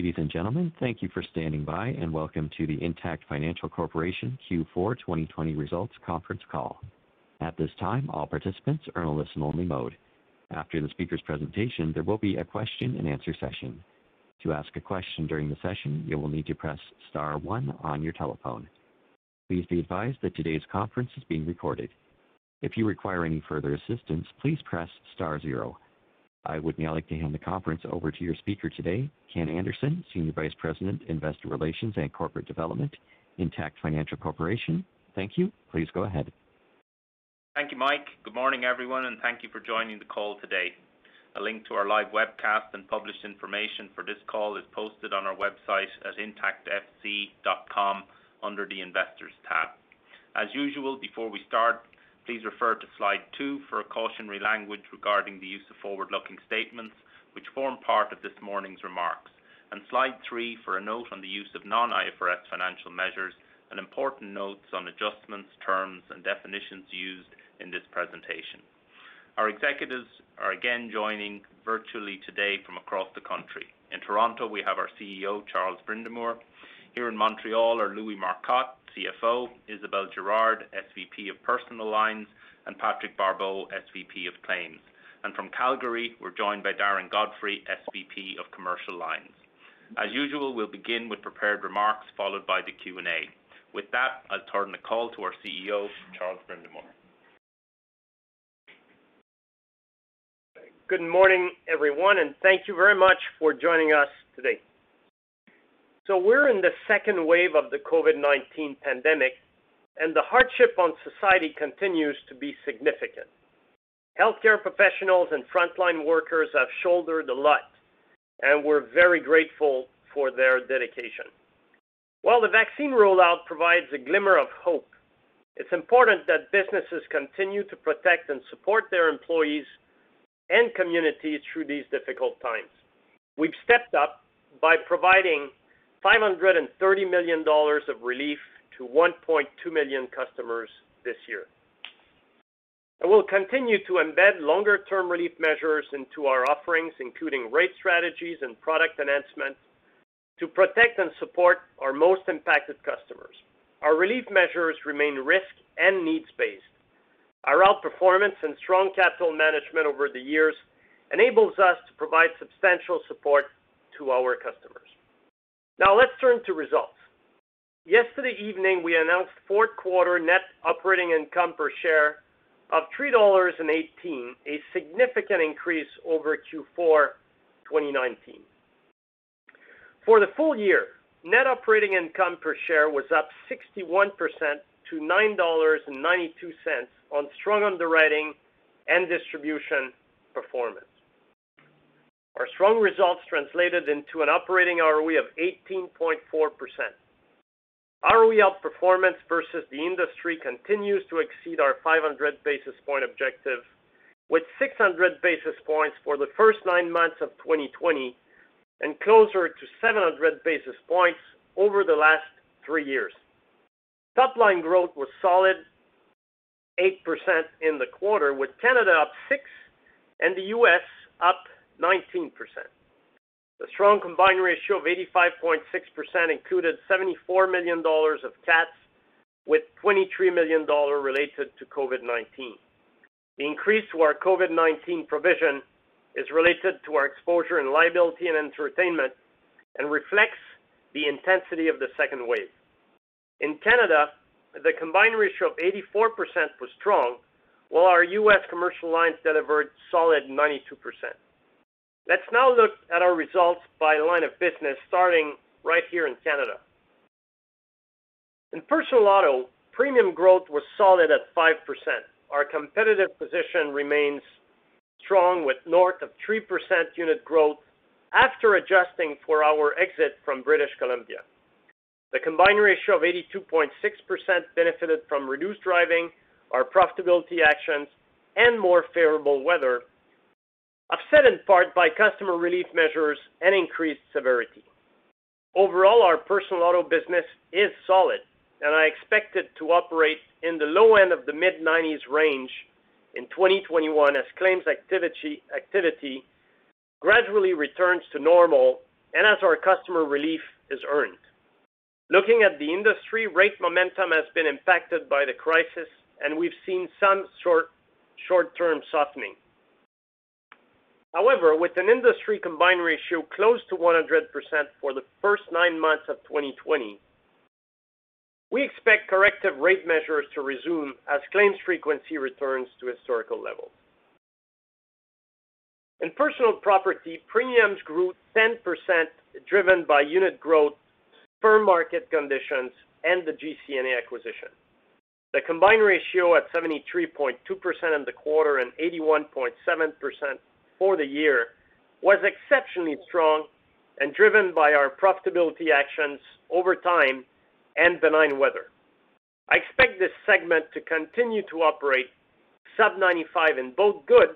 Ladies and gentlemen, thank you for standing by, and welcome to the Intact Financial Corporation Q4 2020 Results Conference Call. At this time, all participants are in a listen-only mode. After the speaker's presentation, there will be a question-and-answer session. To ask a question during the session, you will need to press star one on your telephone. Please be advised that today's conference is being recorded. If you require any further assistance, please press star zero. I would now like to hand the conference over to your speaker today, Ken Anderson, Senior Vice President, Investor Relations and Corporate Development, Intact Financial Corporation. Thank you. Please go ahead. Thank you, Mike. Good morning, everyone, and thank you for joining the call today. A link to our live webcast and published information for this call is posted on our website at intactfc.com under the Investors tab. As usual, before we start, please refer to slide two for a cautionary language regarding the use of forward-looking statements, which form part of this morning's remarks, and slide three for a note on the use of non-IFRS financial measures and important notes on adjustments, terms, and definitions used in this presentation. Our executives are again joining virtually today from across the country. In Toronto, we have our CEO, Charles Brindamour. Here in Montreal are Louis Marcotte, CFO, Isabelle Girard, SVP of Personal Lines, and Patrick Barbeau, SVP of Claims. And from Calgary, we're joined by Darren Godfrey, SVP of Commercial Lines. As usual, we'll begin with prepared remarks, followed by the Q&A. With that, I'll turn the call to our CEO, Charles Brindamour. Good morning, everyone, and thank you very much for joining us today. So we're in the second wave of the COVID-19 pandemic, and the hardship on society continues to be significant. Healthcare professionals and frontline workers have shouldered a lot, and we're very grateful for their dedication. While the vaccine rollout provides a glimmer of hope, it's important that businesses continue to protect and support their employees and communities through these difficult times. We've stepped up by providing 530 million dollars of relief to 1.2 million customers this year. We'll continue to embed longer-term relief measures into our offerings, including rate strategies and product enhancements, to protect and support our most impacted customers. Our relief measures remain risk and needs-based. Our outperformance and strong capital management over the years enables us to provide substantial support to our customers. Now let's turn to results. Yesterday evening, we announced fourth quarter net operating income per share of 3.18 dollars, a significant increase over Q4 2019. For the full year, net operating income per share was up 61% to 9.92 dollars on strong underwriting and distribution performance. Our strong results translated into an operating ROE of 18.4%. ROE outperformance versus the industry continues to exceed our 500 basis point objective, with 600 basis points for the first nine months of 2020 and closer to 700 basis points over the last three years. Top-line growth was solid 8% in the quarter, with Canada up 6 and the U.S. up 19%. The strong combined ratio of 85.6% included 74 million dollars of CATs, with 23 million dollars related to COVID-19. The increase to our COVID-19 provision is related to our exposure in liability and entertainment and reflects the intensity of the second wave. In Canada, the combined ratio of 84% was strong, while our U.S. commercial lines delivered solid 92%. Let's now look at our results by line of business, starting right here in Canada. In personal auto, premium growth was solid at 5%. Our competitive position remains strong with north of 3% unit growth after adjusting for our exit from British Columbia. The combined ratio of 82.6% benefited from reduced driving, our profitability actions, and more favorable weather, offset in part by customer relief measures and increased severity. Overall, our personal auto business is solid, and I expect it to operate in the low end of the mid-90s range in 2021 as claims activity gradually returns to normal and as our customer relief is earned. Looking at the industry, rate momentum has been impacted by the crisis, and we've seen some short-term softening. However, with an industry combined ratio close to 100% for the first nine months of 2020, we expect corrective rate measures to resume as claims frequency returns to historical levels. In personal property, premiums grew 10%, driven by unit growth, firm market conditions, and the GCNA acquisition. The combined ratio at 73.2% in the quarter and 81.7% for the year was exceptionally strong and driven by our profitability actions over time and benign weather. I expect this segment to continue to operate sub 95 in both good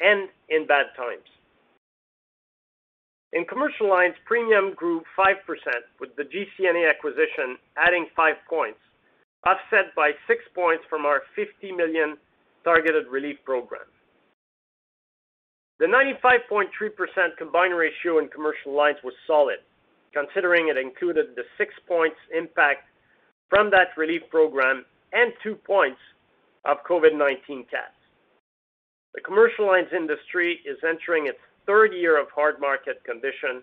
and in bad times. In commercial lines, premium grew 5%, with the GCNA acquisition adding 5 points, offset by 6 points from our 50 million targeted relief program. The 95.3% combined ratio in commercial lines was solid, considering it included the 6 points impact from that relief program and 2 points of COVID-19 CATs. The commercial lines industry is entering its third year of hard market condition,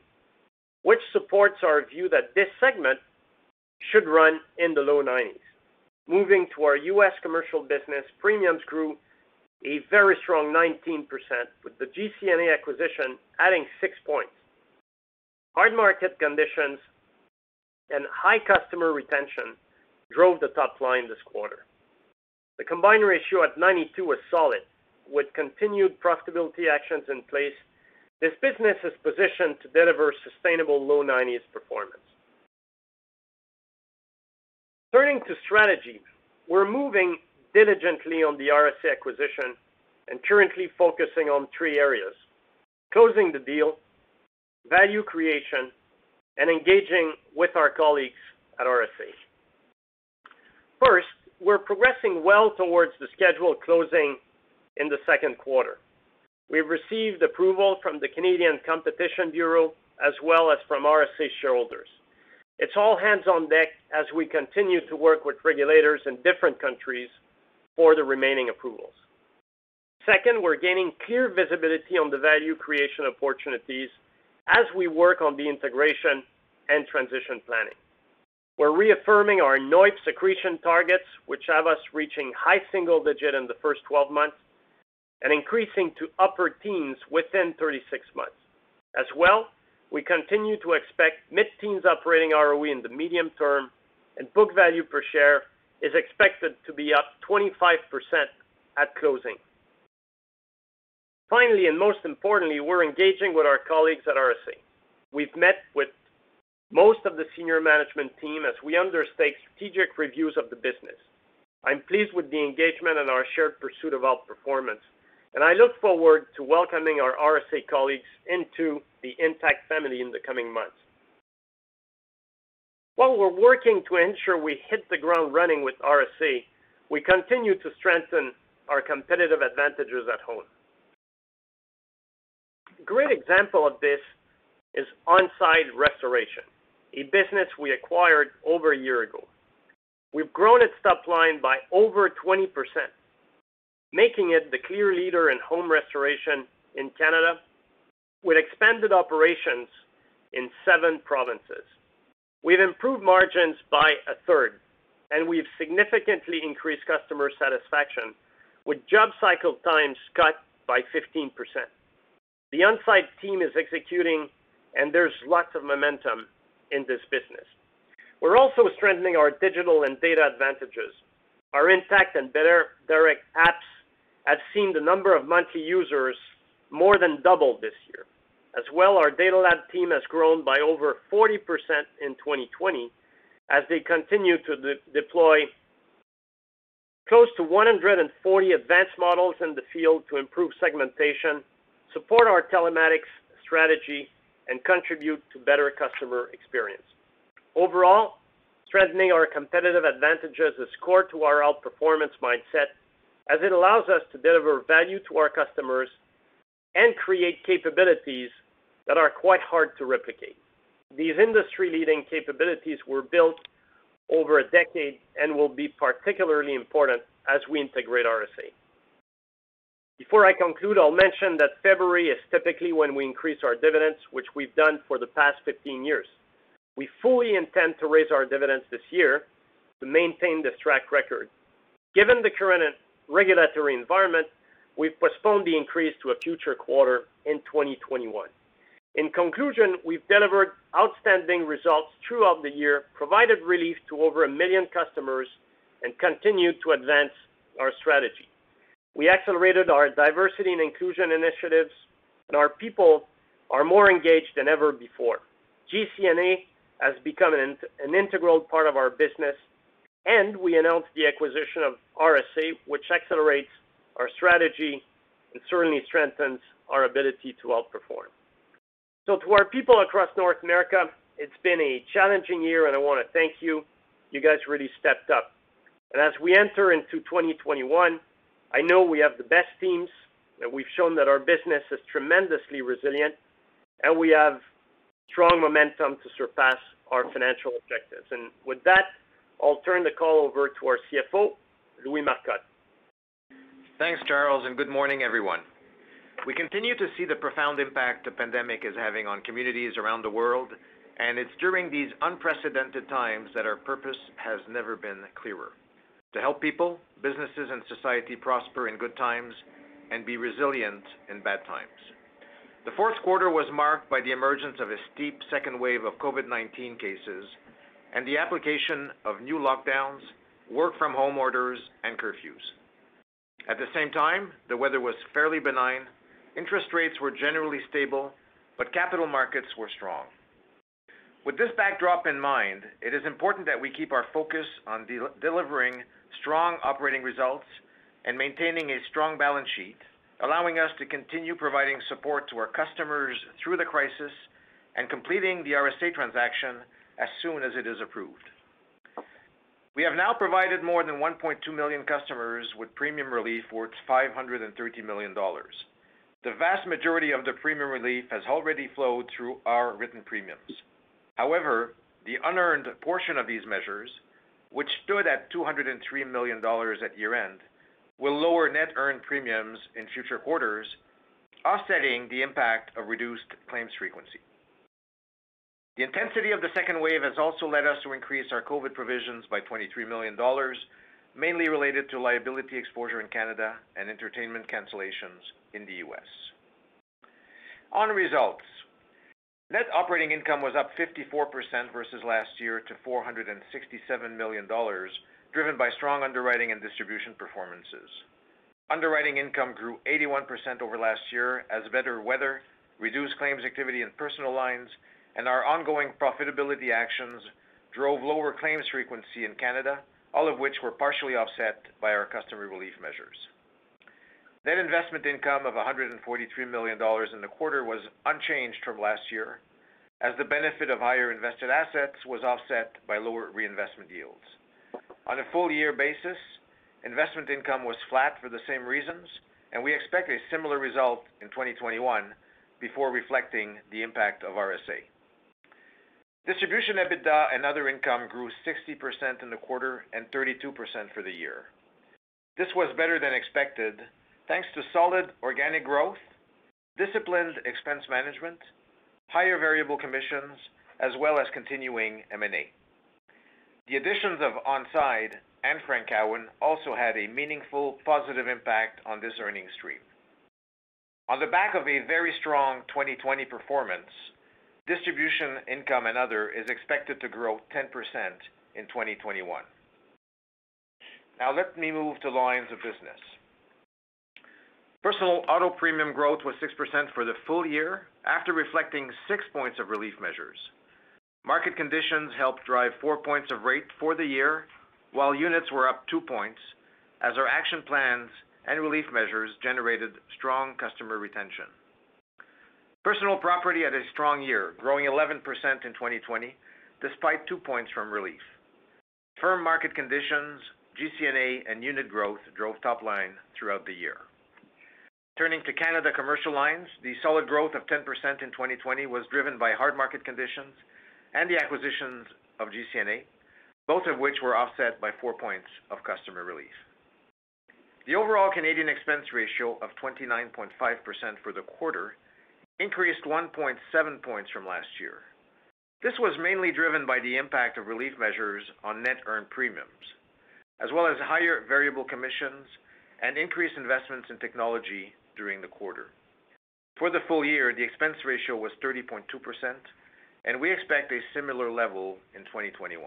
which supports our view that this segment should run in the low 90s. Moving to our U.S. commercial business, premiums grew a very strong 19%, with the GCNA acquisition adding 6 points. Hard market conditions and high customer retention drove the top line this quarter. The combined ratio at 92 was solid. With continued profitability actions in place, this business is positioned to deliver sustainable low 90s performance. Turning to strategy, we're moving diligently on the RSA acquisition and currently focusing on three areas: closing the deal, value creation, and engaging with our colleagues at RSA. First, we're progressing well towards the scheduled closing in the second quarter. We've received approval from the Canadian Competition Bureau as well as from RSA shareholders. It's all hands on deck as we continue to work with regulators in different countries for the remaining approvals. Second, we're gaining clear visibility on the value creation opportunities as we work on the integration and transition planning. We're reaffirming our NOIPS accretion targets, which have us reaching high single digit in the first 12 months and increasing to upper teens within 36 months. As well, we continue to expect mid-teens operating ROE in the medium term, and book value per share is expected to be up 25% at closing. Finally, and most importantly, we're engaging with our colleagues at RSA. We've met with most of the senior management team as we undertake strategic reviews of the business. I'm pleased with the engagement and our shared pursuit of outperformance, and I look forward to welcoming our RSA colleagues into the Intact family in the coming months. While we're working to ensure we hit the ground running with RSA, we continue to strengthen our competitive advantages at home. A great example of this is On Side Restoration, a business we acquired over a year ago. We've grown its top line by over 20%, making it the clear leader in home restoration in Canada, with expanded operations in seven provinces. We've improved margins by a third, and we've significantly increased customer satisfaction, with job cycle times cut by 15%. The On Side team is executing, and there's lots of momentum in this business. We're also strengthening our digital and data advantages. Our Intact and belairdirect apps have seen the number of monthly users more than double this year. As well, our Data Lab team has grown by over 40% in 2020 as they continue to deploy close to 140 advanced models in the field to improve segmentation, support our telematics strategy, and contribute to better customer experience. Overall, strengthening our competitive advantages is core to our outperformance mindset as it allows us to deliver value to our customers and create capabilities that are quite hard to replicate. These industry-leading capabilities were built over a decade and will be particularly important as we integrate RSA. Before I conclude, I'll mention that February is typically when we increase our dividends, which we've done for the past 15 years. We fully intend to raise our dividends this year to maintain this track record. Given the current regulatory environment, we've postponed the increase to a future quarter in 2021. In conclusion, we've delivered outstanding results throughout the year, provided relief to over 1 million customers, and continued to advance our strategy. We accelerated our diversity and inclusion initiatives, and our people are more engaged than ever before. GCNA has become an integral part of our business, and we announced the acquisition of RSA, which accelerates our strategy and certainly strengthens our ability to outperform. So, to our people across North America, it's been a challenging year, and I want to thank you. You guys really stepped up. And as we enter into 2021, I know we have the best teams, and we've shown that our business is tremendously resilient, and we have strong momentum to surpass our financial objectives. And with that, I'll turn the call over to our CFO, Louis Marcotte. Thanks, Charles, and good morning, everyone. We continue to see the profound impact the pandemic is having on communities around the world, and it's during these unprecedented times that our purpose has never been clearer: to help people, businesses, and society prosper in good times and be resilient in bad times. The fourth quarter was marked by the emergence of a steep second wave of COVID-19 cases and the application of new lockdowns, work-from-home orders, and curfews. At the same time, the weather was fairly benign, interest rates were generally stable, but capital markets were strong. With this backdrop in mind, it is important that we keep our focus on delivering strong operating results and maintaining a strong balance sheet, allowing us to continue providing support to our customers through the crisis and completing the RSA transaction as soon as it is approved. We have now provided more than 1.2 million customers with premium relief worth 530 million dollars. The vast majority of the premium relief has already flowed through our written premiums. However, the unearned portion of these measures, which stood at 203 million dollars at year-end, will lower net earned premiums in future quarters, offsetting the impact of reduced claims frequency. The intensity of the second wave has also led us to increase our COVID provisions by 23 million dollars, mainly related to liability exposure in Canada and entertainment cancellations in the U.S. On results, net operating income was up 54% versus last year to 467 million dollars, driven by strong underwriting and distribution performances. Underwriting income grew 81% over last year as better weather, reduced claims activity in personal lines, and our ongoing profitability actions drove lower claims frequency in Canada, all of which were partially offset by our customer relief measures. Net investment income of 143 million dollars in the quarter was unchanged from last year, as the benefit of higher invested assets was offset by lower reinvestment yields. On a full year basis, investment income was flat for the same reasons, and we expect a similar result in 2021 before reflecting the impact of RSA. Distribution EBITDA and other income grew 60% in the quarter and 32% for the year. This was better than expected, thanks to solid organic growth, disciplined expense management, higher variable commissions, as well as continuing M&A. The additions of On Side and Frank Cowan also had a meaningful positive impact on this earnings stream. On the back of a very strong 2020 performance, distribution income and other is expected to grow 10% in 2021. Now let me move to lines of business. Personal auto premium growth was 6% for the full year after reflecting 6 points of relief measures. Market conditions helped drive 4 points of rate for the year, while units were up 2 points as our action plans and relief measures generated strong customer retention. Personal property had a strong year, growing 11% in 2020, despite 2 points from relief. Firm market conditions, GCNA, and unit growth drove top line throughout the year. Turning to Canada Commercial Lines, the solid growth of 10% in 2020 was driven by hard market conditions and the acquisitions of GCNA, both of which were offset by 4 points of customer relief. The overall Canadian expense ratio of 29.5% for the quarter increased 1.7 points from last year. This was mainly driven by the impact of relief measures on net earned premiums, as well as higher variable commissions and increased investments in technology during the quarter. For the full year, the expense ratio was 30.2%, and we expect a similar level in 2021.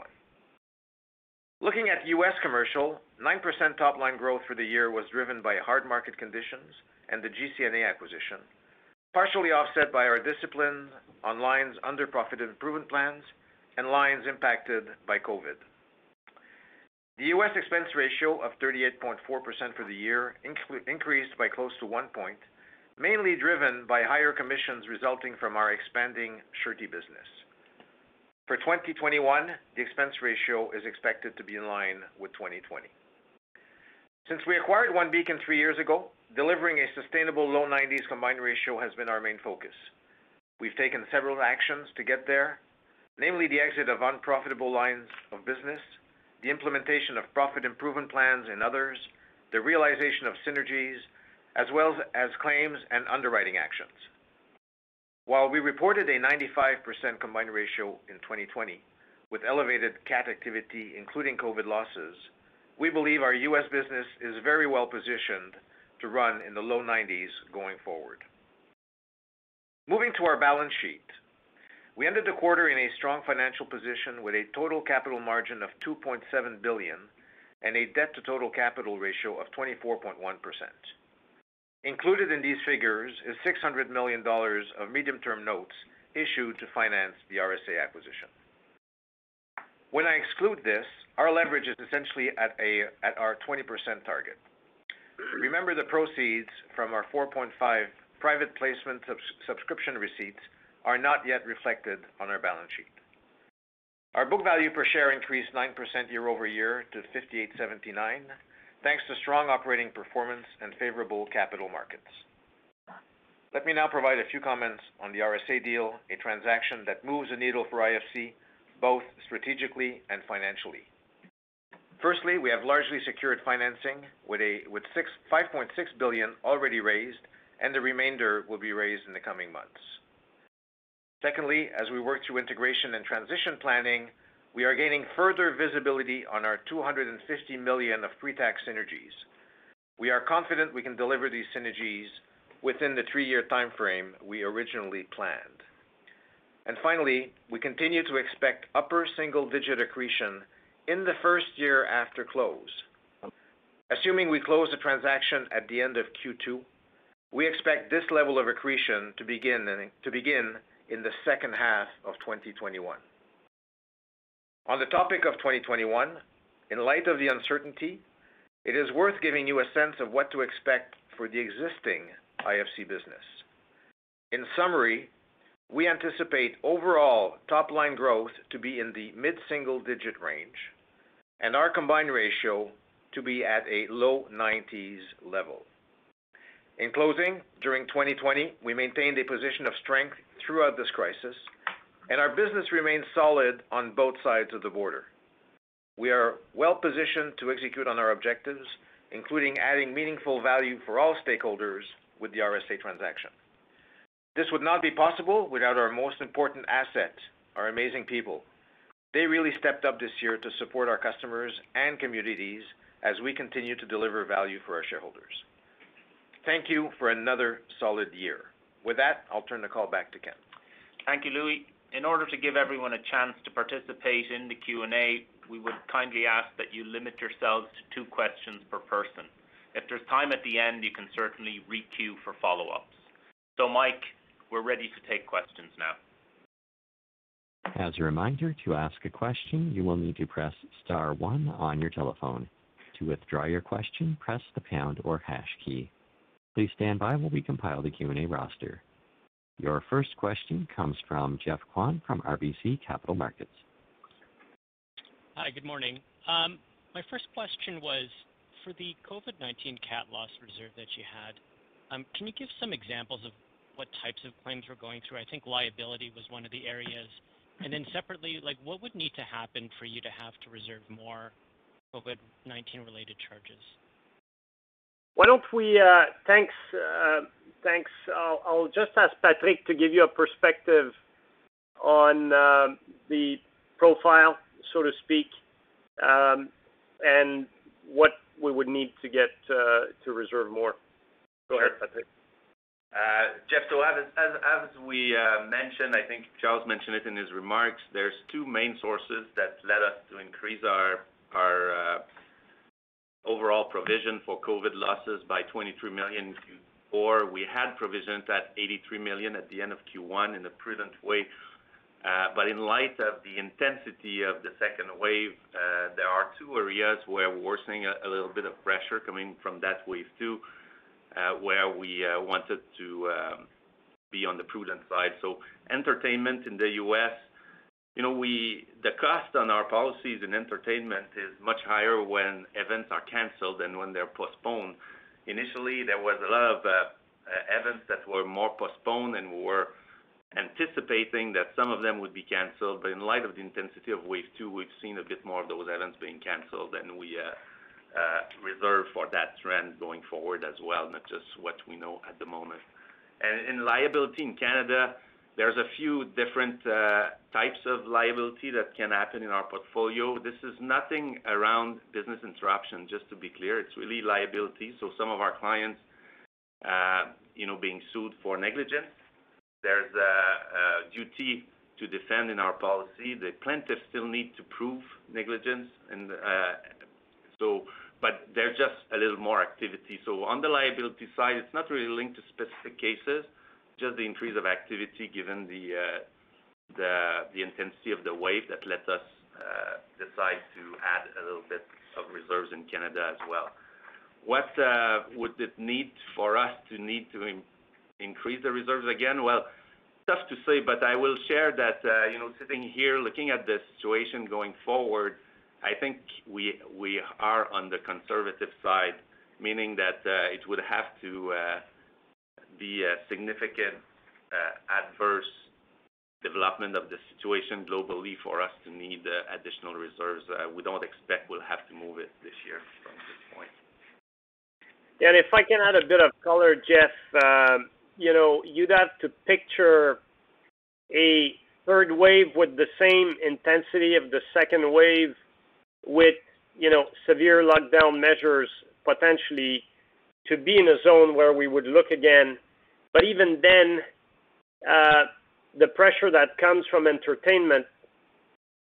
Looking at U.S. Commercial, 9% top-line growth for the year was driven by hard market conditions and the GCNA acquisition, partially offset by our discipline on lines under profit improvement plans and lines impacted by COVID. The U.S. expense ratio of 38.4% for the year increased by close to 1 point, mainly driven by higher commissions resulting from our expanding surety business. For 2021, the expense ratio is expected to be in line with 2020. Since we acquired OneBeacon three years ago, delivering a sustainable low 90s combined ratio has been our main focus. We've taken several actions to get there, namely the exit of unprofitable lines of business, the implementation of profit improvement plans in others, the realization of synergies, as well as claims and underwriting actions. While we reported a 95% combined ratio in 2020 with elevated cat activity, including COVID losses, we believe our U.S. business is very well positioned to run in the low 90s going forward. Moving to our balance sheet. We ended the quarter in a strong financial position with a total capital margin of 2.7 billion and a debt to total capital ratio of 24.1%. Included in these figures is 600 million dollars of medium-term notes issued to finance the RSA acquisition. When I exclude this, our leverage is essentially at our 20% target. Remember, the proceeds from our 4.5 private placement subscription receipts are not yet reflected on our balance sheet. Our book value per share increased 9% year-over-year to 58.79, thanks to strong operating performance and favorable capital markets. Let me now provide a few comments on the RSA deal, a transaction that moves the needle for IFC, both strategically and financially. Firstly, we have largely secured financing with 5.6 billion already raised, and the remainder will be raised in the coming months. Secondly, as we work through integration and transition planning, we are gaining further visibility on our 250 million of pre-tax synergies. We are confident we can deliver these synergies within the three-year timeframe we originally planned. And finally, we continue to expect upper single-digit accretion in the first year after close. Assuming we close the transaction at the end of Q2, we expect this level of accretion to begin in the second half of 2021. On the topic of 2021, in light of the uncertainty, it is worth giving you a sense of what to expect for the existing IFC business. In summary, we anticipate overall top-line growth to be in the mid-single digit range and our combined ratio to be at a low 90s level. In closing, during 2020, we maintained a position of strength throughout this crisis, and our business remains solid on both sides of the border. We are well-positioned to execute on our objectives, including adding meaningful value for all stakeholders with the RSA transaction. This would not be possible without our most important asset, our amazing people. They really stepped up this year to support our customers and communities as we continue to deliver value for our shareholders. Thank you for another solid year. With that, I'll turn the call back to Ken. Thank you, Louis. In order to give everyone a chance to participate in the Q&A, we would kindly ask that you limit yourselves to two questions per person. If there's time at the end, you can certainly re-queue for follow-ups. So Mike, we're ready to take questions now. As a reminder, to ask a question, you will need to press star one on your telephone. To withdraw your question, press the pound or hash key. Please stand by while we compile the Q&A roster. Your first question comes from Geoff Kwan from RBC Capital Markets. Hi, good morning. Um, my first question was, for the COVID-19 cat loss reserve that you had, um, can you give some examples of what types of claims were going through? I think liability was one of the areas. And then separately, like, what would need to happen for you to have to reserve more COVID-19 related charges? Why don't we, uh, thanks. Uh, thanks. I'll just ask Patrick to give you a perspective on the profile, so to speak, and what we would need to get to reserve more. Go ahead, Patrick. Uh, Geoff, as as we uh, mentioned, I think Charles mentioned it in his remarks, there's two main sources that led us to increase our uh, overall provision for COVID losses by 23 million in Q4. We had provisioned at 83 million at the end of Q1 in a prudent way. Uh but in light of the intensity of the second wave, there are two areas where we're seeing a little bit of pressure coming from that wave two, Uh, where we uh, wanted to um, be on the prudent side. So entertainment in the U.S., you know, the cost on our policies in entertainment is much higher when events are canceled than when they're postponed. Initially, there was a lot of uh, events that were more postponed, and we were anticipating that some of them would be canceled. But in light of the intensity of wave two, we've seen a bit more of those events being canceled, and we reserve for that trend going forward as well, not just what we know at the moment. And in liability in Canada, there's a few different uh, types of liability that can happen in our portfolio. This is nothing around business interruption, just to be clear. It's really liability. So some of our clients uh, you know, being sued for negligence. There's a duty to defend in our policy. The plaintiffs still need to prove negligence, uh, but there's just a little more activity. So on the liability side, it's not really linked to specific cases, just the increase of activity given the uh, the intensity of the wave that let us uh, decide to add a little bit of reserves in Canada as well. What uh, would it need for us to need to increase the reserves again? Well, tough to say, but I will share that you know, sitting here looking at the situation going forward, I think we are on the conservative side, meaning that uh, it would have to uh, be a significant uh, adverse development of the situation globally for us to need additional reserves. We don't expect we'll have to move it this year from this point. And if I can add a bit of color, Geoff, um, you know, you'd have to picture a third wave with the same intensity of the second wave with you know severe lockdown measures potentially to be in a zone where we would look again. But even then, uh, the pressure that comes from entertainment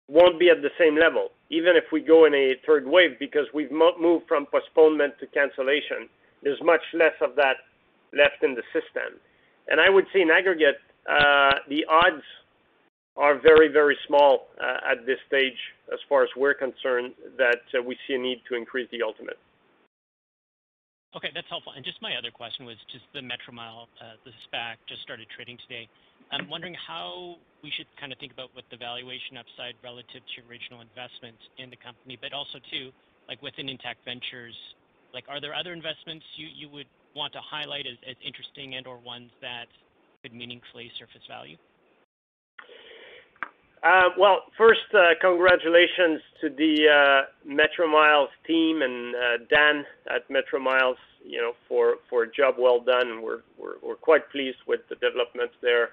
won't be at the same level, even if we go in a third wave, because we've moved from postponement to cancellation. There's much less of that left in the system. And I would say in aggregate, uh, the odds are very, very small uh, at this stage as far as we're concerned, that uh, we see a need to increase the ultimate. Okay, that's helpful. And just my other question was just the Metromile, uh, the SPAC just started trading today. I'm wondering how we should kind of think about what the valuation upside relative to original investment in the company, but also too, like within Intact Ventures, like are there other investments you would want to highlight as interesting and/or ones that could meaningfully surface value? Uh, well, first, uh, congratulations to the uh, Metromile team and Dan at Metromile for a job well done. We're quite pleased with the developments there.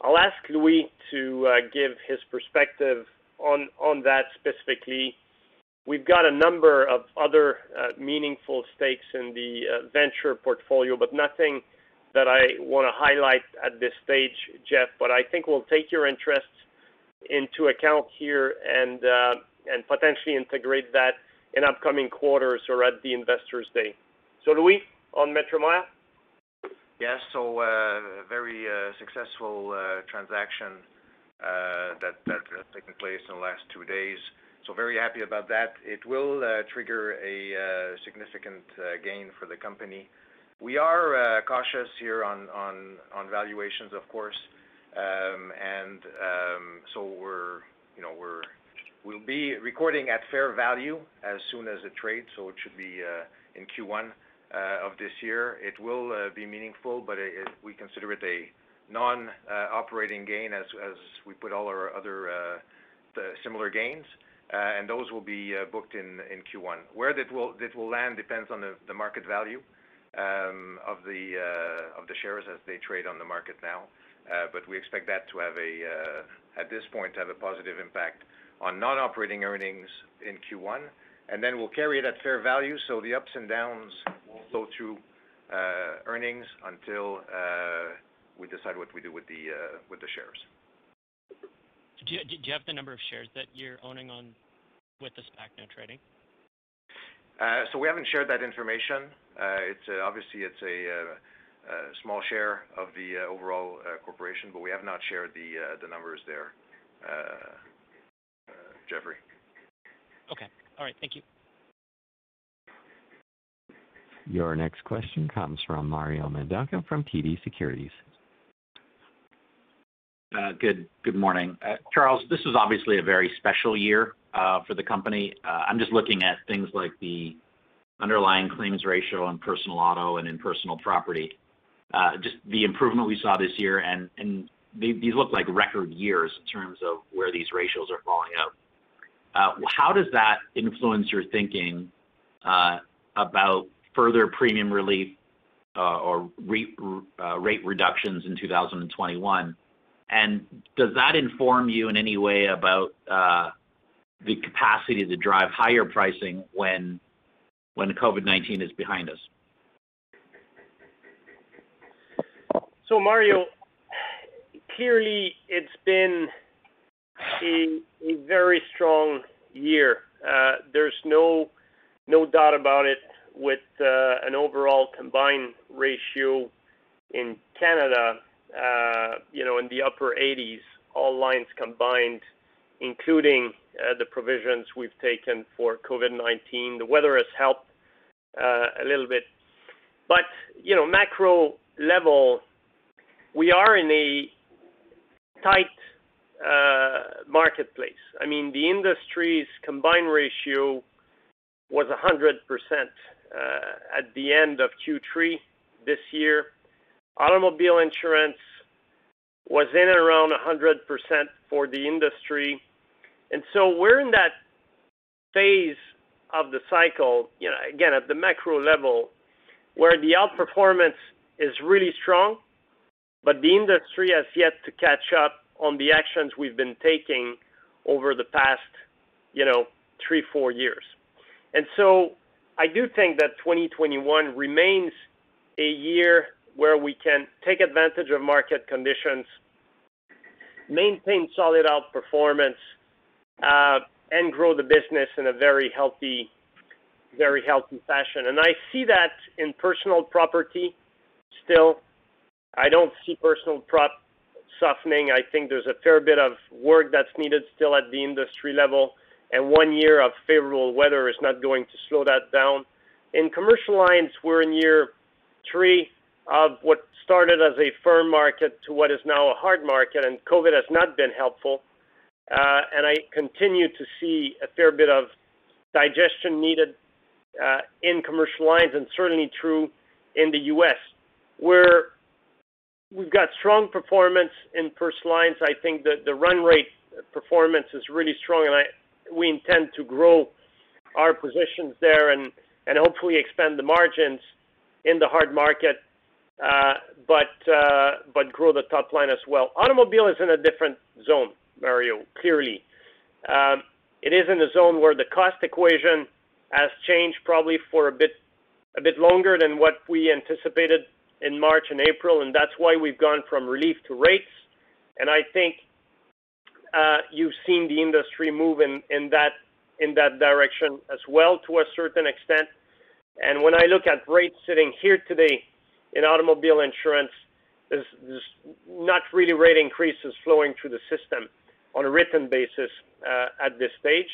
I'll ask Louis to give his perspective on that specifically. We've got a number of other meaningful stakes in the venture portfolio, but nothing that I want to highlight at this stage, Geoff. I think we'll take your interests into account here and um and potentially integrate that in upcoming quarters or at the Investors Day. So Louis, on Metromile? Yes. So uh very successful transaction uh that has taken place in the last two days. So very happy about that. It will trigger a significant gain for the company. We are cautious here on on valuations, of course. Um, um, we'll be recording at fair value as soon as it trades, so it should be uh, in Q1 uh, of this year. It will uh, be meaningful, but we consider it a non-operating gain as we put all our other similar gains. And those will be booked in Q1. Where that will land depends on the market value um of the uh of the shares as they trade on the market now. Uh, but we expect that to have, a, uh, at this point, to have a positive impact on non-operating earnings in Q1. And then we'll carry it at fair value, so the ups and downs will flow through uh, earnings until we decide what we do with the shares. Do you have the number of shares that you're owning on with the SPAC now trading? So we haven't shared that information. Obviously, it's a small share of the uh, overall uh, corporation, but we have not shared the uh, numbers there, Jeffrey. Okay. All right. Thank you. Your next question comes from Mario Mendonca from TD Securities. Good morning. Charles, this is obviously a very special year for the company. I'm just looking at things like the underlying claims ratio on personal auto and in personal property. Uh, just the improvement we saw this year, and and these look like record years in terms of where these ratios are falling out. Uh, how does that influence your thinking uh, about further premium relief or rate reductions in 2021? And Does that inform you in any way about the capacity to drive higher pricing when when COVID-19 is behind us? Mario, clearly it's been a very strong year. Uh, there's no doubt about it with uh, an overall combined ratio in Canada uh, you know, in the upper 80s, all lines combined, including the provisions we've taken for COVID-19. The weather has helped a little bit. But you know, macro level, we are in a tight uh, marketplace. I mean, the industry's combined ratio was 100% uh, at the end of Q3 this year. Automobile insurance was in and around 100% for the industry. And so we're in that phase of the cycle, you know, again, at the macro level, where the outperformance is really strong, but the industry has yet to catch up on the actions we've been taking over the past you know, three, four years. And so I do think that 2021 remains a year where we can take advantage of market conditions, maintain solid outperformance, uh, and grow the business in a very healthy very healthy fashion. And I see that in personal property still. I don't see personal prop softening. I think there's a fair bit of work that's needed still at the industry level, and one year of favorable weather is not going to slow that down. In commercial lines, we're in year three of what started as a firm market to what is now a hard market, and COVID has not been helpful. Uh, and I continue to see a fair bit of digestion needed in commercial lines, and certainly true in the U.S., where we've got strong performance in personal lines. I think that the run rate performance is really strong, and we intend to grow our positions there and hopefully expand the margins in the hard market, uh, uh, but grow the top line as well. Automobile is in a different zone, Mario, clearly. Um, it is in a zone where the cost equation has changed probably for a bit longer than what we anticipated in March and April, and that's why we've gone from relief to rates. And I think uh, you've seen the industry move in that direction as well to a certain extent. And when I look at rates sitting here today in automobile insurance, there's not really rate increases flowing through the system on a written basis uh, at this stage.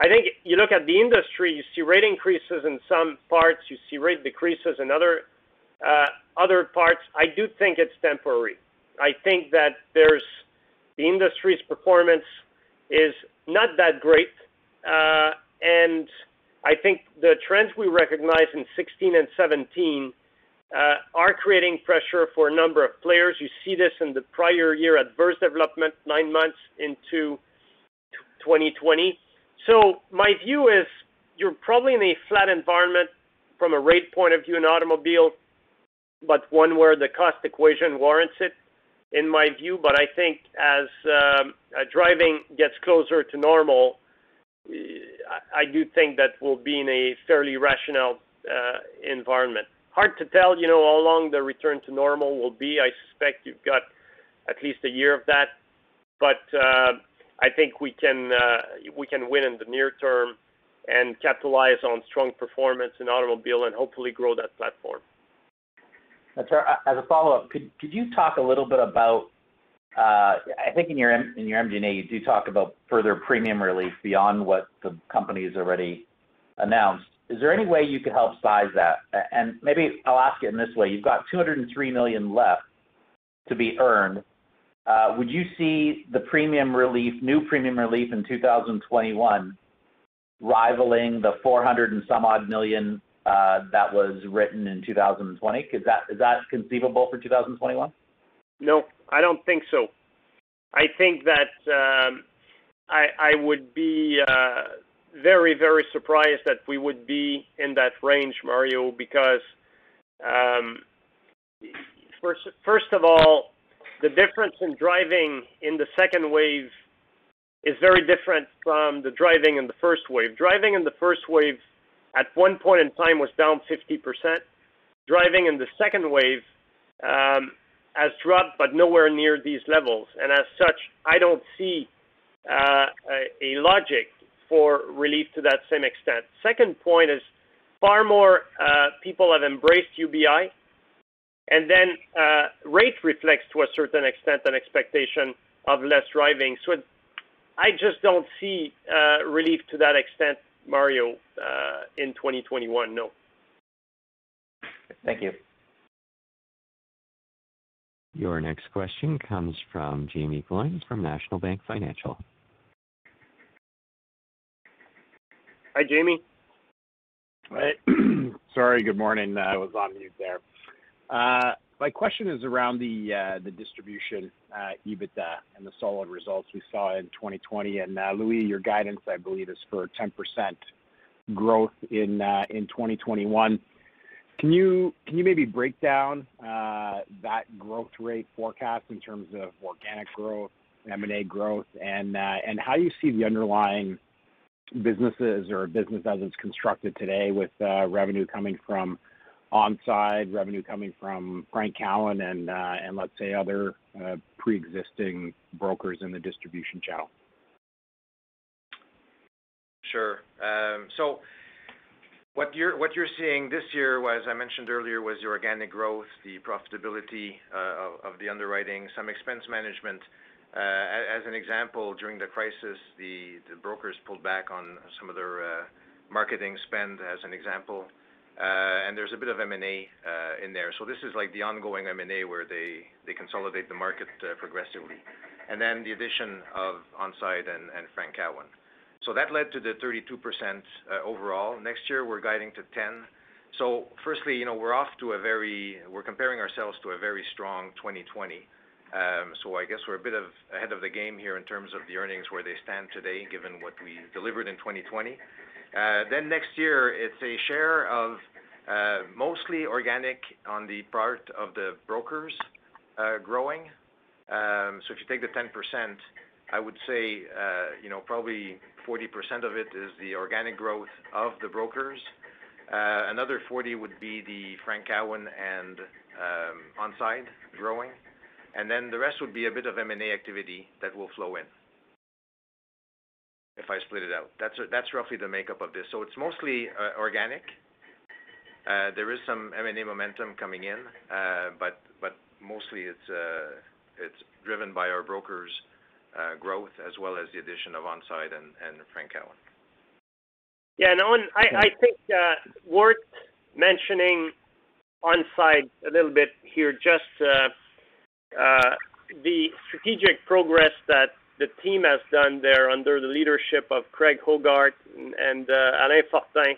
I think you look at the industry, you see rate increases in some parts, you see rate decreases in other Uh, parts. I do think it's temporary. I think that there's the industry's performance is not that great. Uh, and I think the trends we recognize in 2016 and 2017 uh, are creating pressure for a number of players. You see this in the prior year adverse development, nine months into 2020. So My view is you're probably in a flat environment from a rate point of view in automobile, but one where the cost equation warrants it, in my view. But I think as driving gets closer to normal, I do think that we'll be in a fairly rational environment. Hard to tell you know, how long the return to normal will be. I suspect you've got at least a year of that. But uh I think we can uh we can win in the near term and capitalize on strong performance in automobile and hopefully grow that platform. Uh, as a follow-up, could you talk a little bit about, uh, I think in your MD&A, you do talk about further premium relief beyond what the company has already announced. Is there any way you could help size that? And maybe I'll ask it in this way. You've got 203 million left to be earned. Uh, would you see the premium relief, new premium relief in 2021 rivaling the 400 and some odd million Uh, that was written in 2020? Is that is that conceivable for 2021? No, I don't think so. I think that um, I would be uh, very very surprised that we would be in that range, Mario, because um, first first of all, the difference in driving in the second wave is very different from the driving in the first wave. Driving in the first wave at one point in time was down 50%. Driving in the second wave um, has dropped, but nowhere near these levels. And as such, I don't see uh, a logic for relief to that same extent. Second point is far more uh, people have embraced UBI, and then uh, rate reflects to a certain extent an expectation of less driving. So I just don't see relief to that extent, Mario, uh, in 2021, no. Thank you. Your next question comes from Jaeme Gloyn from National Bank Financial. Hi, Jaeme. Sorry, good morning. I was on mute there. Uh, My question is around the uh the distribution uh, EBITDA and the solid results we saw in 2020. And uh, Louis, your guidance, I believe, is for 10% growth in uh, in 2021. Can you can you maybe break down that growth rate forecast in terms of organic growth, M&A growth, and uh and how you see the underlying businesses or business as it's constructed today with revenue coming from On Side, revenue coming from Frank Cowan, and and let's say other pre-existing brokers in the distribution channel? Sure. Um, so what you're what you're seeing this year, as I mentioned earlier, was the organic growth, the profitability uh, of of the underwriting, some expense management. Uh, As an example, during the crisis, the the brokers pulled back on some of their uh, marketing spend, as an example. Uh, and there's a bit of M&A uh, in there. So this is like the ongoing M&A where they consolidate the market uh, progressively. And then the addition of On Side and Frank Cowan. So that led to the 32% overall. Next year, we're guiding to 10%. Firstly, you know, we're off to a very, we're comparing ourselves to a very strong 2020. Um, so I guess we're a bit ahead of the game here in terms of the earnings where they stand today, given what we delivered in 2020. Then Next year, it's a share of mostly organic on the part of the brokers uh, growing. Um so if you take the 10%, I would say uh, probably 40% of it is the organic growth of the brokers. Uh, another 40 would be the Frank Cowan and um, On Side growing. And then the rest would be a bit of M&A activity that will flow in, if I split it out. That's roughly the makeup of this. So it's mostly organic, Uh, there is some M&A momentum coming in, uh but but mostly it's uh it's driven by our brokers' uh, growth as well as the addition of On Side and Frank Cowan. Yeah. And I think uh, worth mentioning On Side a little bit here, just the strategic progress that the team has done there under the leadership of Craig Hogarth and Alain Fortin,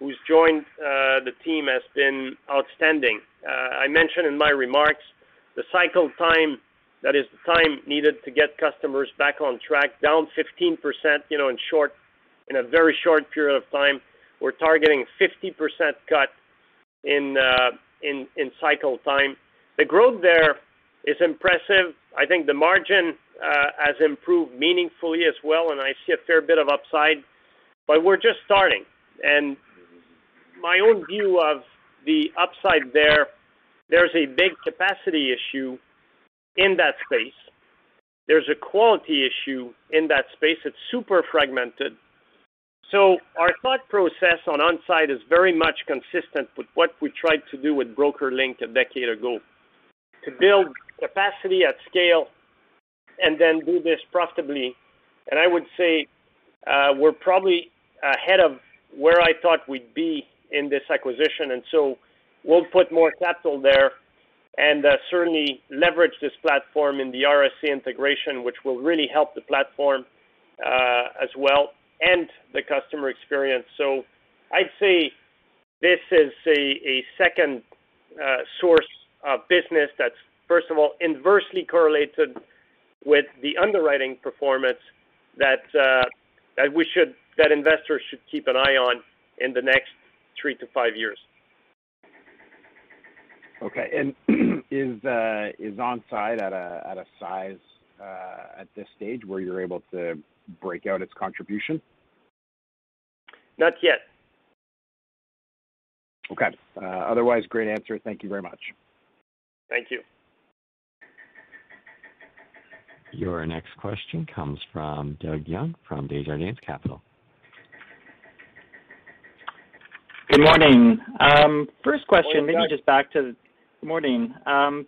who's joined uh, the team, has been outstanding. Uh, I mentioned in my remarks the cycle time, that is the time needed to get customers back on track, down 15%, you know, in short in a very short period of time. We're targeting 50% cut uh, in cycle time. The growth there is impressive. I think the margin has improved meaningfully as well, and I see a fair bit of upside, but we're just starting. My own view of the upside there, there's a big capacity issue in that space. There's a quality issue in that space. It's super fragmented. So our thought process on On Side is very much consistent with what we tried to do with BrokerLink a decade ago, to build capacity at scale and then do this profitably. And I would say, uh, we're probably ahead of where I thought we'd be in this acquisition, and so we'll put more capital there and uh, certainly leverage this platform in the RSA integration, which will really help the platform uh, as well and the customer experience. So I'd say this is a second uh, source of business that's, first of all, inversely correlated with the underwriting performance that investors should keep an eye on in the next three to five years. Okay. And is uh, On Side at a size uh, at this stage where you're able to break out its contribution? Not yet. Okay. Uh, otherwise, great answer. Thank you very much. Thank you. Your next question comes from Doug Young from Desjardins Capital. Good morning. First question. Morning, Doug. Morning.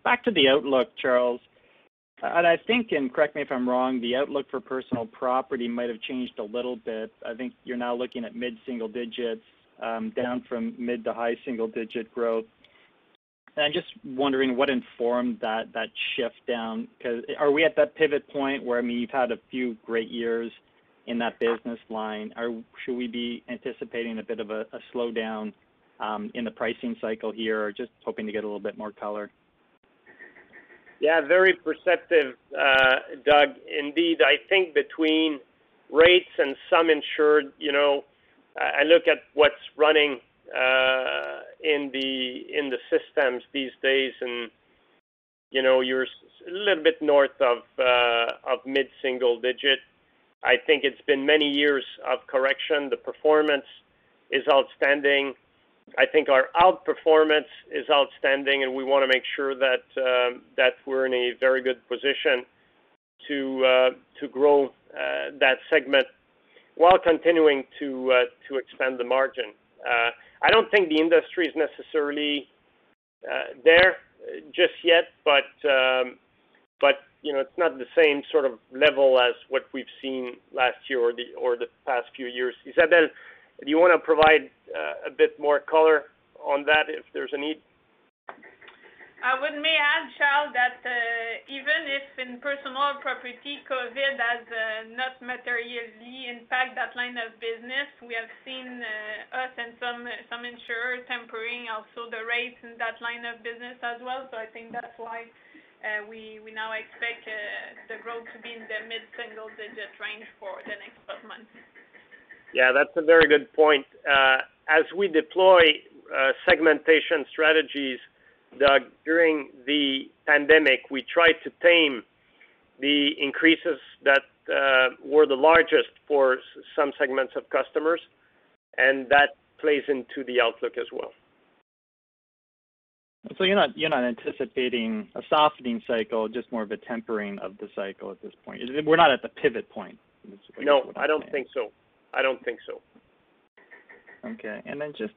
Back to the outlook, Charles. And I think, and correct me if I'm wrong, the outlook for personal property might have changed a little bit. I think you're now looking at mid-single digits, um, down from mid to high single digit growth. And I'm just wondering what informed that that shift down. 'Cause are we at that pivot point where, I mean, you've had a few great years in that business line. Or should we be anticipating a bit of a slowdown um, in the pricing cycle here? Or just hoping to get a little bit more color. Yeah, very perceptive, uh, Doug. Indeed, I think between rates and some insured, you know, I look at what's running uh, in the systems these days and, you know, you're a little bit north of uh, mid-single digit. I think it's been many years of correction. The performance is outstanding. I think our outperformance is outstanding, and we wanna make sure that um, that we're in a very good position to uh, to grow uh, that segment while continuing to uh, to expand the margin. I don't think the industry is necessarily there just yet, but um, but you know, it's not the same sort of level as what we've seen last year or the or the past few years. Isabelle, do you wanna provide uh, a bit more color on that if there's a need? I would may add, Charles, that uh, even if in personal property, COVID has uh, not materially impact that line of business, we have seen us and some insurers tempering also the rates in that line of business as well. So I think that's why Uh, we now expect uh, the growth to be in the mid-single digit range for the next 12 months. Yeah, that's a very good point. Uh, as we deploy segmentation strategies, Doug, during the pandemic, we tried to tame the increases that were the largest for some segments of customers, and that plays into the outlook as well. So you're not you're not anticipating a softening cycle, just more of a tempering of the cycle at this point. We're not at the pivot point, No, I don't saying. so. I don't think so. Okay. And then just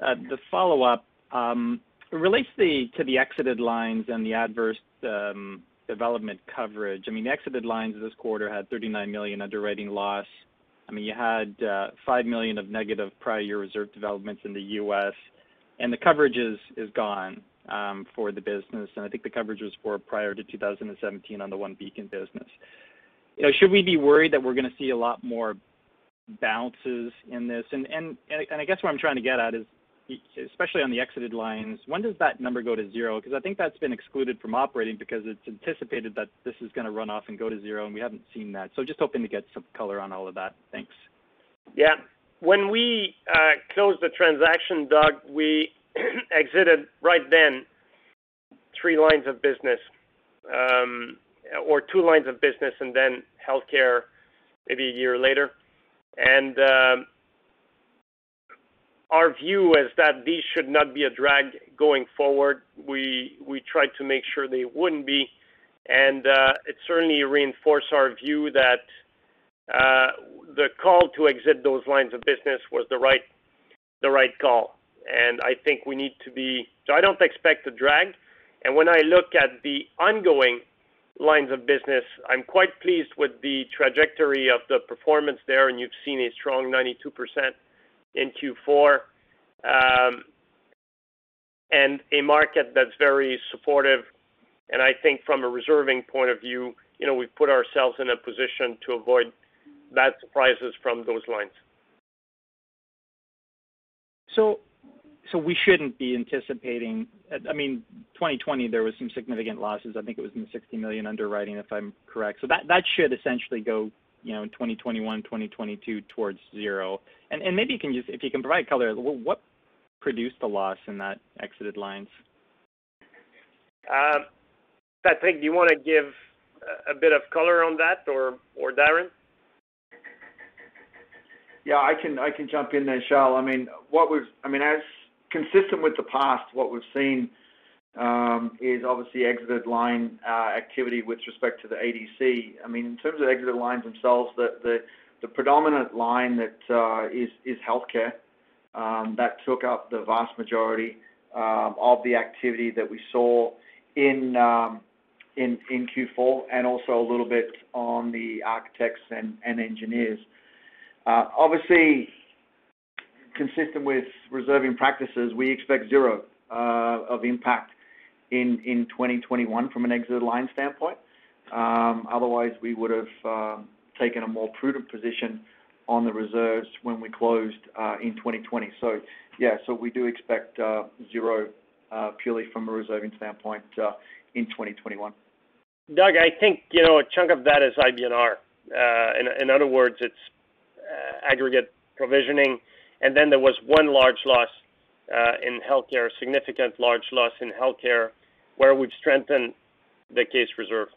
uh, The follow-up um, relates the, to the exited lines and the adverse um, development coverage. I mean, the exited lines this quarter had 39 million underwriting loss. I mean, you had uh, 5 million of negative prior year reserve developments in the U.S., and the coverage is is gone um, for the business, and I think the coverage was for prior to 2017 on the One Beacon business. You know, should we be worried that we're gonna see a lot more bounces in this? And and and I guess what I'm trying to get at is, especially on the exited lines, when does that number go to zero? Because I think that's been excluded from operating because it's anticipated that this is gonna run off and go to zero, and we haven't seen that. So just hoping to get some color on all of that. Thanks. Yeah. When we uh, closed the transaction, Doug, we exited right then three lines of business, um, or two lines of business and then healthcare maybe a year later. And um our view is that these should not be a drag going forward. We tried to make sure they wouldn't be, and uh, it certainly reinforced our view that the call to exit those lines of business was the right call. And I think we need to be. So I don't expect a drag. And when I look at the ongoing lines of business, I'm quite pleased with the trajectory of the performance there, and you've seen a strong 92% in Q4. Um, and A market that's very supportive. And I think from a reserving point of view, you know, we've put ourselves in a position to avoid bad surprises from those lines. So so we shouldn't be anticipating. I mean, 2020, there was some significant losses. I think it was in the 60 million underwriting, if I'm correct. So that that should essentially go, you know, in 2021, 2022 towards zero. and Maybe you can just, if you can provide color, what produced the loss in that exited lines? Um, Patrick, do you wanna give a bit of color on that or Darren? Yeah, I can I can jump in there, Charles. I mean, what we've I mean, as consistent with the past, what we've seen um, is obviously exited line uh, activity with respect to the ADC. I mean, in terms of exited lines themselves, the the, the predominant line that is is is healthcare Um, that took up the vast majority um, of the activity that we saw in in in Q4 and also a little bit on the architects and engineers. Uh, obviously, consistent with reserving practices, we expect zero uh, of impact in in 2021 from an exited line standpoint. Um, otherwise, we would've um, taken a more prudent position on the reserves when we closed uh, in 2020. So, Yeah, so we do expect zero purely from a reserving standpoint in 2021. Doug, I think, you know, a chunk of that is IBNR. In other words, it's Uh, aggregate provisioning. And then there was one large loss uh, in healthcare, significant large loss in healthcare, where we've strengthened the case reserve.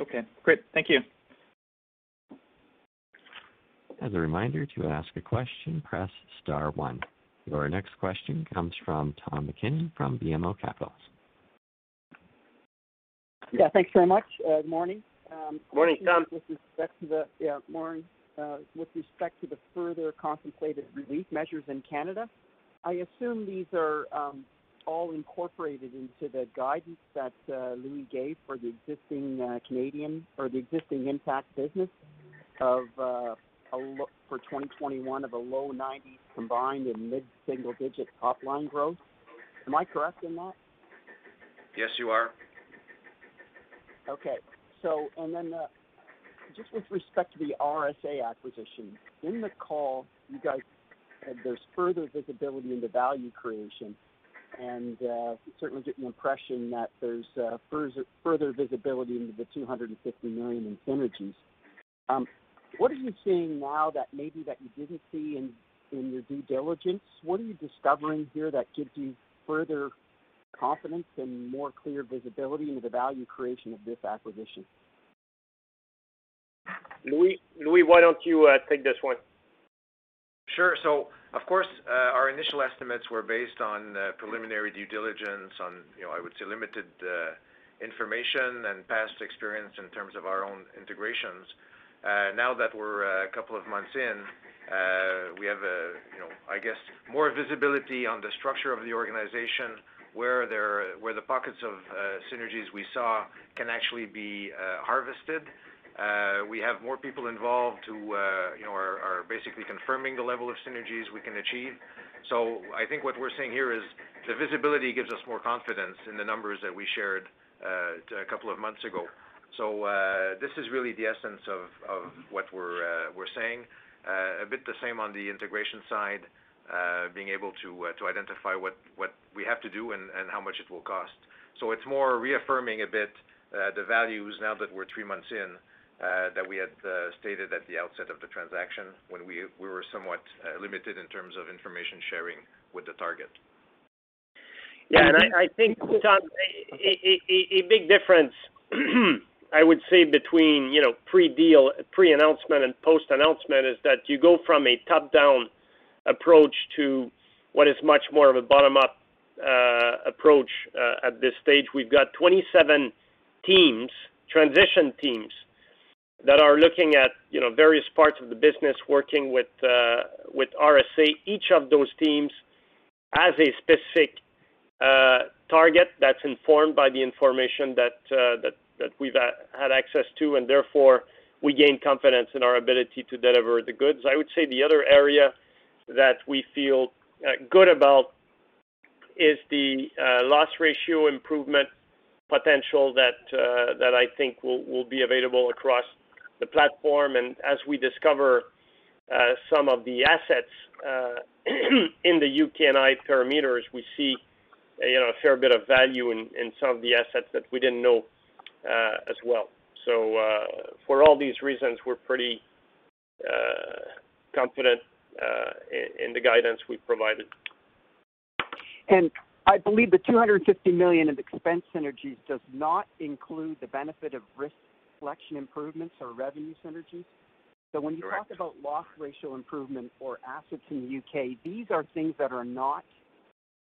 Okay, great. Thank you. As a reminder, to ask a question, press star one. Your next question comes from Tom MacKinnon from BMO Capital. Yeah, thanks very much. Uh, good morning. Um, morning, Tom. With respect to the morning, uh, with respect to the further contemplated relief measures in Canada, I assume these are um, all incorporated into the guidance that uh, Louis gave for the existing uh, Canadian or the existing Intact business of a look for 2021 of a low 90s combined and mid-single digit top line growth. Am I correct in that? Yes, you are. Okay. Just with respect to the RSA acquisition, in the call, you guys said there's further visibility into value creation, and uh, certainly get the impression that there's uh, further further visibility into the 250 million in synergies. Um, What are you seeing now that maybe that you didn't see in in your due diligence? What are you discovering here that gives you further confidence and more clear visibility into the value creation of this acquisition? Louis, why don't you uh, take this one? Sure. So of course, uh, our initial estimates were based on uh, preliminary due diligence on, you know, I would say limited information and past experience in terms of our own integrations. Now that we're a couple of months in, we have, you know, I guess, more visibility on the structure of the organization, where the pockets of uh, synergies we saw can actually be uh, harvested. Uh, we have more people involved who, are basically confirming the level of synergies we can achieve. So I think what we're seeing here is the visibility gives us more confidence in the numbers that we shared a couple of months ago. So uh this is really the essence of what we're saying. A bit the same on the integration side, Uh, being able to uh, identify what we have to do and how much it will cost. So it's more reaffirming a bit uh, the values now that we're three months in that we had stated at the outset of the transaction when we were somewhat limited in terms of information sharing with the target. Yeah. And I think, Tom, a big difference I would say between, you know, pre-deal, pre-announcement and post-announcement is that you go from a top-down approach to what is much more of a bottom-up uh, approach uh, at this stage. We've got 27 teams, transition teams that are looking at, you know, various parts of the business working with uh, RSA. Each of those teams has a specific target that's informed by the information that we've had access to, and therefore we gain confidence in our ability to deliver the goods. I would say the other area that we feel uh, good about is the uh, loss ratio improvement potential that uh, I think will be available across the platform. And as we discover some of the assets in the UK&I parameters, we see, you know, a fair bit of value in some of the assets that we didn't know as well. So, for all these reasons, we're pretty confident Uh, in the guidance we've provided. And I believe the 250 million of expense synergies does not include the benefit of risk selection improvements or revenue synergies. Correct. When you talk about loss ratio improvement or assets in the UK, these are things that are not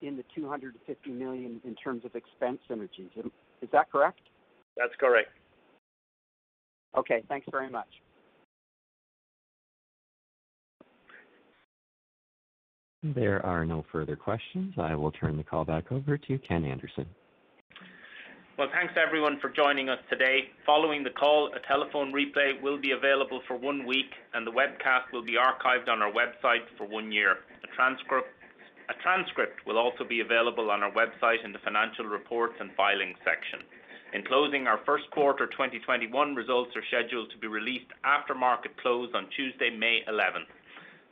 in the 250 million in terms of expense synergies. Is that correct? That's correct. Okay. Thanks very much. There are no further questions. I will turn the call back over to Ken Anderson. Well, thanks everyone for joining us today. Following the call, a telephone replay will be available for one week, and the webcast will be archived on our website for one year. A transcript will also be available on our website in the financial reports and filings section. In closing, our first quarter 2021 results are scheduled to be released after market close on Tuesday, May 11th.